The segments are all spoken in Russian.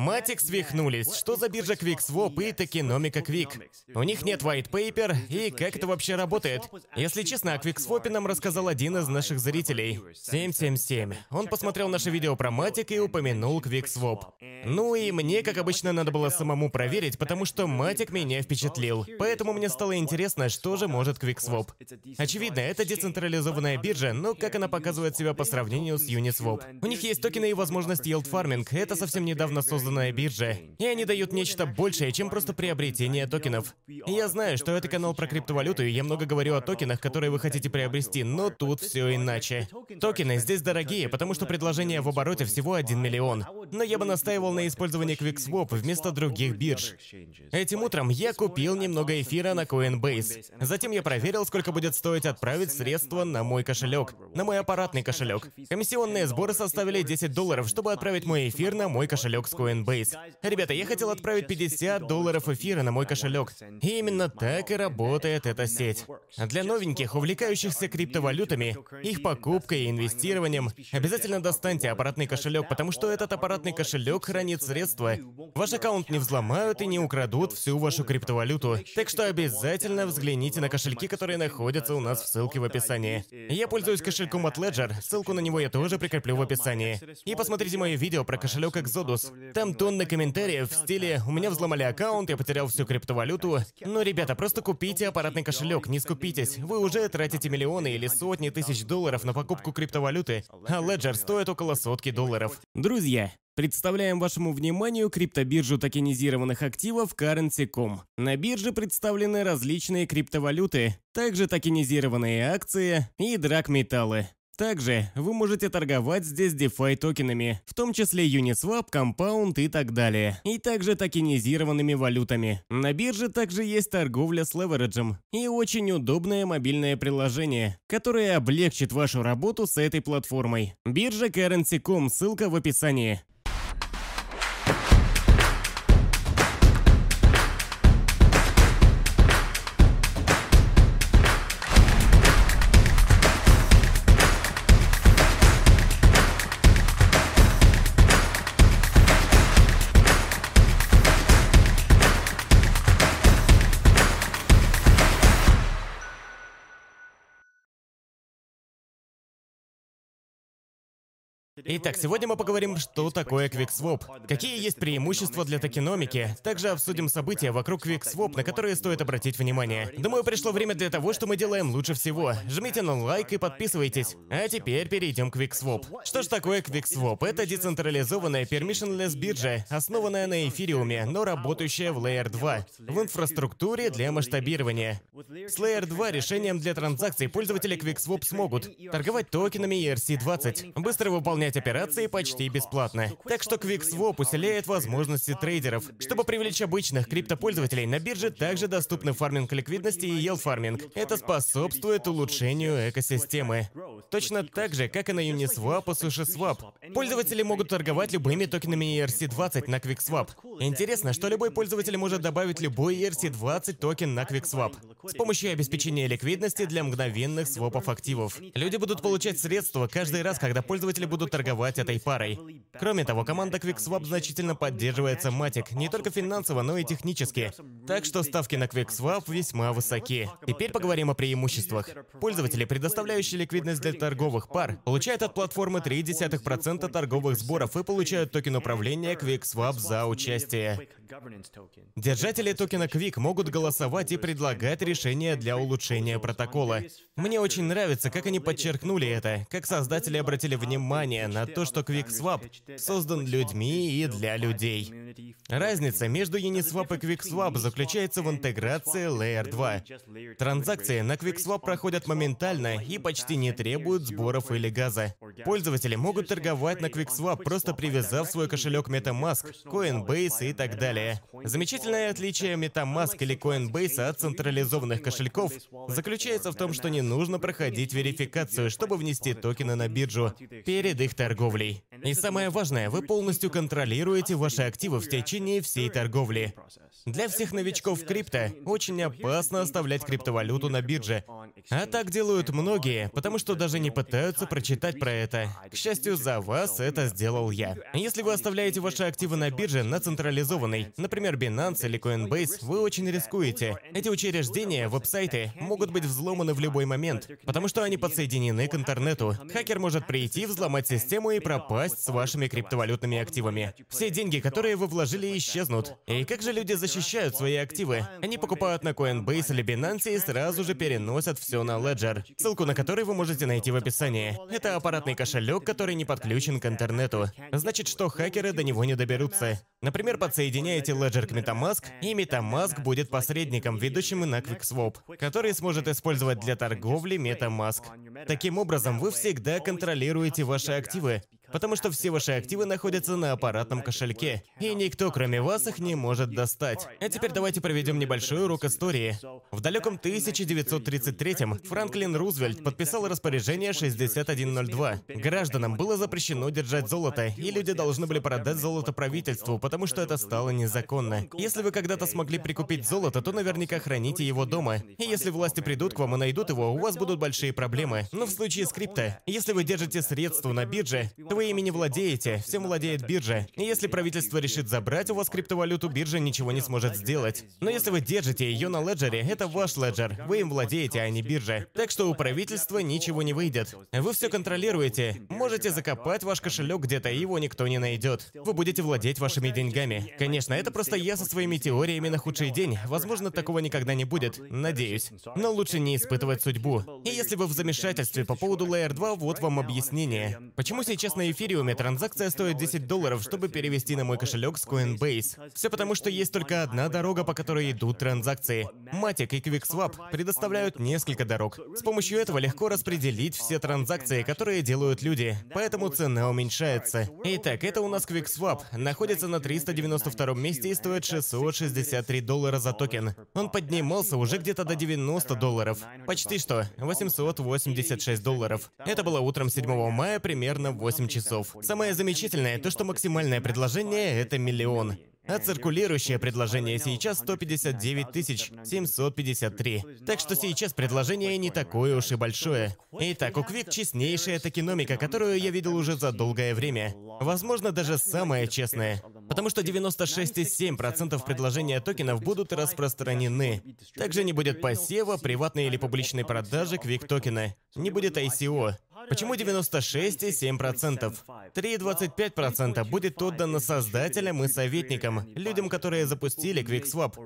Матик свихнулись. Что за биржа QuickSwap и Токеномика Quick? У них нет white paper, и как это вообще работает? Если честно, о QuickSwap нам рассказал один из наших зрителей. 777. Он посмотрел наше видео про Матик и упомянул QuickSwap. Ну и мне, как обычно, надо было самому проверить, потому что Матик меня впечатлил. Поэтому мне стало интересно, что же может QuickSwap. Очевидно, это децентрализованная биржа, но как она показывает себя по сравнению с Uniswap? У них есть токены и возможность yield farming. Это совсем недавно созданная биржа. И они дают нечто большее, чем просто приобретение токенов. Я знаю, что это канал про криптовалюту, и я много говорю о токенах, которые вы хотите приобрести, но тут все иначе. Токены здесь дорогие, потому что предложение в обороте всего 1 миллион. Но я бы настаивал на использовании QuickSwap вместо других бирж. Этим утром я купил немного эфира на Coinbase. Затем я проверил, сколько будет стоить отправить средства на мой кошелек, на мой аппаратный кошелек. Комиссионные сборы составили 10 долларов, чтобы отправить мой эфир на мой кошелек с Coinbase. Ребята, я хотел отправить 50 долларов эфира на мой кошелек. И именно так и работает эта сеть. Для новеньких, увлекающихся криптовалютами, их покупкой и инвестированием, обязательно достаньте аппаратный кошелек, потому что этот аппаратный кошелек хранит средства. Ваш аккаунт не взломают и не украдут всю вашу криптовалюту. Так что обязательно взгляните на кошельки, которые находятся у нас в ссылке в описании. Я пользуюсь кошельком от Ledger, ссылку на него я тоже прикреплю в описании. И посмотрите мое видео про кошелек Exodus. Там тонны комментариев в стиле «У меня взломали аккаунт, я потерял всю криптовалюту». Но, ребята, просто купите аппаратный кошелек, не скупитесь. Вы уже тратите миллионы или сотни тысяч долларов на покупку криптовалюты, а Ledger стоит около сотки долларов. Друзья, Представляем вашему вниманию криптобиржу токенизированных активов Currency.com. На бирже представлены различные криптовалюты, также токенизированные акции и драгметаллы. Также вы можете торговать здесь DeFi токенами, в том числе Uniswap, Compound и так далее, и также токенизированными валютами. На бирже также есть торговля с левериджем и очень удобное мобильное приложение, которое облегчит вашу работу с этой платформой. Биржа Currency.com, ссылка в описании. Итак, сегодня мы поговорим, что такое QuickSwap, какие есть преимущества для токеномики, также обсудим события вокруг QuickSwap, на которые стоит обратить внимание. Думаю, пришло время для того, что мы делаем лучше всего. Жмите на лайк и подписывайтесь. А теперь перейдем к QuickSwap. Что ж такое QuickSwap? Это децентрализованная permissionless биржа, основанная на эфириуме, но работающая в Layer 2, в инфраструктуре для масштабирования. С Layer 2 решением для транзакций пользователи QuickSwap смогут торговать токенами ERC-20, быстро выполнять операции почти бесплатно. Так что QuickSwap усиляет возможности трейдеров. Чтобы привлечь обычных криптопользователей, на бирже также доступны фарминг ликвидности и yield фарминг. Это способствует улучшению экосистемы. Точно так же, как и на Uniswap и SushiSwap. Пользователи могут торговать любыми токенами ERC-20 на QuickSwap. Интересно, что любой пользователь может добавить любой ERC-20 токен на QuickSwap с помощью обеспечения ликвидности для мгновенных свопов активов. Люди будут получать средства каждый раз, когда пользователи будут торговать этой парой. Кроме того, команда QuickSwap значительно поддерживает Matic, не только финансово, но и технически. Так что ставки на QuickSwap весьма высоки. Теперь поговорим о преимуществах. Пользователи, предоставляющие ликвидность для торговых пар, получают от платформы 0,3% торговых сборов и получают токен управления QuickSwap за участие. Держатели токена Quick могут голосовать и предлагать решения для улучшения протокола. Мне очень нравится, как они подчеркнули это, как создатели обратили внимание на то, что QuickSwap создан людьми и для людей. Разница между Uniswap и QuickSwap заключается в интеграции Layer 2. Транзакции на QuickSwap проходят моментально и почти не требуют сборов или газа. Пользователи могут торговать на QuickSwap, просто привязав свой кошелек MetaMask, Coinbase и так далее далее. Замечательное отличие MetaMask или Coinbase от централизованных кошельков заключается в том, что не нужно проходить верификацию, чтобы внести токены на биржу перед их торговлей. И самое важное, вы полностью контролируете ваши активы в течение всей торговли. Для всех новичков крипто очень опасно оставлять криптовалюту на бирже. А так делают многие, потому что даже не пытаются прочитать про это. К счастью, за вас это сделал я. Если вы оставляете ваши активы на бирже на централизованной, например, Binance или Coinbase, вы очень рискуете. Эти учреждения, веб-сайты, могут быть взломаны в любой момент, потому что они подсоединены к интернету. Хакер может прийти, взломать систему и пропасть с вашими криптовалютными активами. Все деньги, которые вы вложили, исчезнут. И как же люди защищают свои активы? Они покупают на Coinbase или Binance и сразу же переносят все на Ledger, ссылку на который вы можете найти в описании. Это аппаратный кошелек, который не подключен к интернету. Значит, что хакеры до него не доберутся. Например, подсоединяете Ledger к MetaMask, и MetaMask будет посредником, ведущим на QuickSwap, который сможет использовать для торговли MetaMask. Таким образом, вы всегда контролируете ваши активы, потому что все ваши активы находятся на аппаратном кошельке, и никто, кроме вас, их не может достать. А теперь давайте проведем небольшой урок истории. В далеком 1933-м Франклин Рузвельт подписал распоряжение 6102. Гражданам было запрещено держать золото, и люди должны были продать золото правительству, потому что это стало незаконно. Если вы когда-то смогли прикупить золото, то наверняка храните его дома. И если власти придут к вам и найдут его, у вас будут большие проблемы. Но в случае с крипто, если вы держите средства на бирже, то вы ими не владеете, всем владеет биржа. И если правительство решит забрать у вас криптовалюту, биржа ничего не сможет сделать. Но если вы держите ее на леджере, это ваш леджер, вы им владеете, а не биржа. Так что у правительства ничего не выйдет. Вы все контролируете. Можете закопать ваш кошелек где-то, его никто не найдет. Вы будете владеть вашими деньгами. Конечно, это просто я со своими теориями на худший день. Возможно, такого никогда не будет. Надеюсь. Но лучше не испытывать судьбу. И если вы в замешательстве по поводу Layer 2, вот вам объяснение. Почему сейчас на эфириуме транзакция стоит 10 долларов, чтобы перевести на мой кошелек с Coinbase? Все потому, что есть только одна дорога, по которой идут транзакции. Matic и QuickSwap предоставляют несколько дорог. С помощью этого легко распределить все транзакции, которые делают люди, поэтому цена уменьшается. Итак, это у нас QuickSwap. Находится на 392 месте и стоит 663 доллара за токен. Он поднимался уже где-то до 90 долларов. Почти что, 886 долларов. Это было утром 7 мая примерно в 8 часов. Самое замечательное, то что максимальное предложение это миллион. А циркулирующее предложение сейчас 159 753. Так что сейчас предложение не такое уж и большое. Итак, у Quick честнейшая токеномика, которую я видел уже за долгое время. Возможно, даже самая честная. Потому что 96,7% предложения токенов будут распространены. Также не будет посева, приватной или публичной продажи Quick токена. Не будет ICO. Почему 96,7%? 3,25% будет отдано создателям и советникам, людям, которые запустили QuickSwap.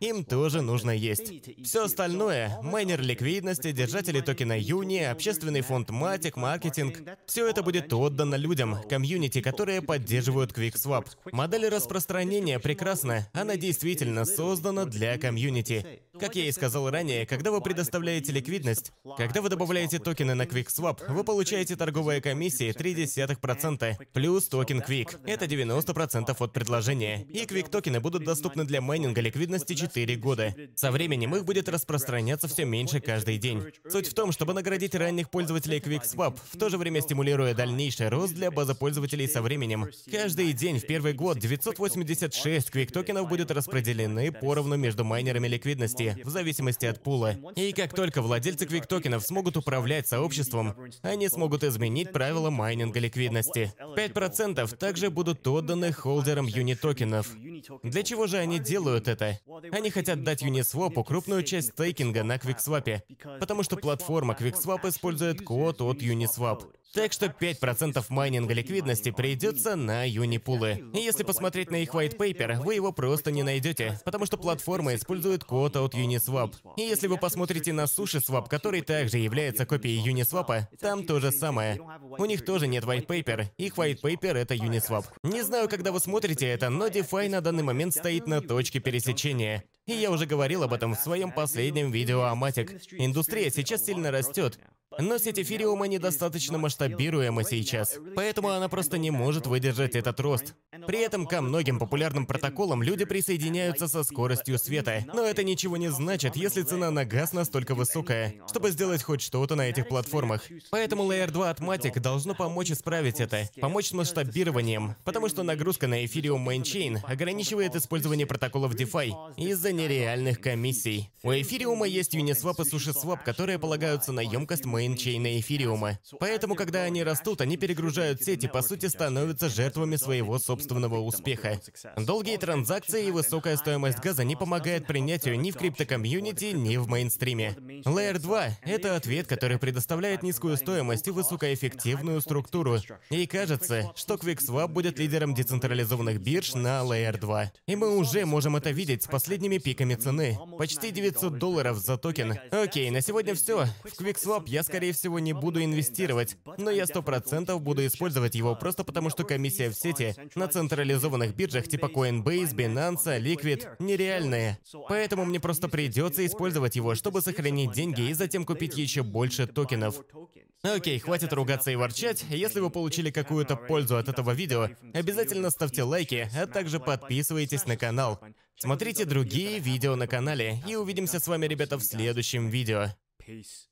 Им тоже нужно есть. Все остальное – майнер ликвидности, держатели токена Юни, общественный фонд Матик, маркетинг – все это будет отдано людям, комьюнити, которые поддерживают QuickSwap. Модель распространения прекрасна, она действительно создана для комьюнити. Как я и сказал ранее, когда вы предоставляете ликвидность, когда вы добавляете токены на QuickSwap, вы получаете торговые комиссии 0,3% плюс токен Quick. Это 90% от предложения. И Quick токены будут доступны для майнинга ликвидности 4 года. Со временем их будет распространяться все меньше каждый день. Суть в том, чтобы наградить ранних пользователей QuickSwap, в то же время стимулируя дальнейший рост для базы пользователей со временем. Каждый день в первый год 986 Quick токенов будут распределены поровну между майнерами ликвидности, в зависимости от пула. И как только владельцы Quick токенов смогут управлять сообществом, они смогут изменить правила майнинга ликвидности. 5% также будут отданы холдерам юнитокенов. Для чего же они делают это? Они хотят дать Uniswap крупную часть стейкинга на QuickSwap, потому что платформа QuickSwap использует код от Uniswap. Так что 5% майнинга ликвидности придется на юнипулы. И если посмотреть на их white paper, вы его просто не найдете, потому что платформа использует код от Uniswap. И если вы посмотрите на SushiSwap, который также является копией Uniswap, там то же самое. У них тоже нет white paper, их white paper это Uniswap. Не знаю, когда вы смотрите это, но DeFi на данный момент стоит на точке пересечения. И я уже говорил об этом в своем последнем видео о Matic. Индустрия сейчас сильно растет. Но сеть эфириума недостаточно масштабируема сейчас, поэтому она просто не может выдержать этот рост. При этом ко многим популярным протоколам люди присоединяются со скоростью света. Но это ничего не значит, если цена на газ настолько высокая, чтобы сделать хоть что-то на этих платформах. Поэтому Layer 2 от Matic должно помочь исправить это, помочь с масштабированием, потому что нагрузка на Ethereum Mainchain ограничивает использование протоколов DeFi из-за нереальных комиссий. У Эфириума есть Uniswap и SushiSwap, которые полагаются на емкость мейнчейна Эфириума. Поэтому, когда они растут, они перегружают сеть и, по сути, становятся жертвами своего собственного успеха. Долгие транзакции и высокая стоимость газа не помогают принятию ни в криптокомьюнити, ни в мейнстриме. Layer 2 — это ответ, который предоставляет низкую стоимость и высокоэффективную структуру. И кажется, что QuickSwap будет лидером децентрализованных бирж на Layer 2. И мы уже можем это видеть с последними пиками цены. Почти 900 долларов за токен. Окей, на сегодня все. В QuickSwap я, скорее всего, не буду инвестировать, но я 100% буду использовать его просто потому, что комиссия в сети на централизованных биржах типа Coinbase, Binance, Liquid нереальная. Поэтому мне просто придется использовать его, чтобы сохранить деньги и затем купить еще больше токенов. Окей, хватит ругаться и ворчать. Если вы получили какую-то пользу от этого видео, обязательно ставьте лайки, а также подписывайтесь на канал. Смотрите другие видео на канале, и увидимся с вами, ребята, в следующем видео. Peace.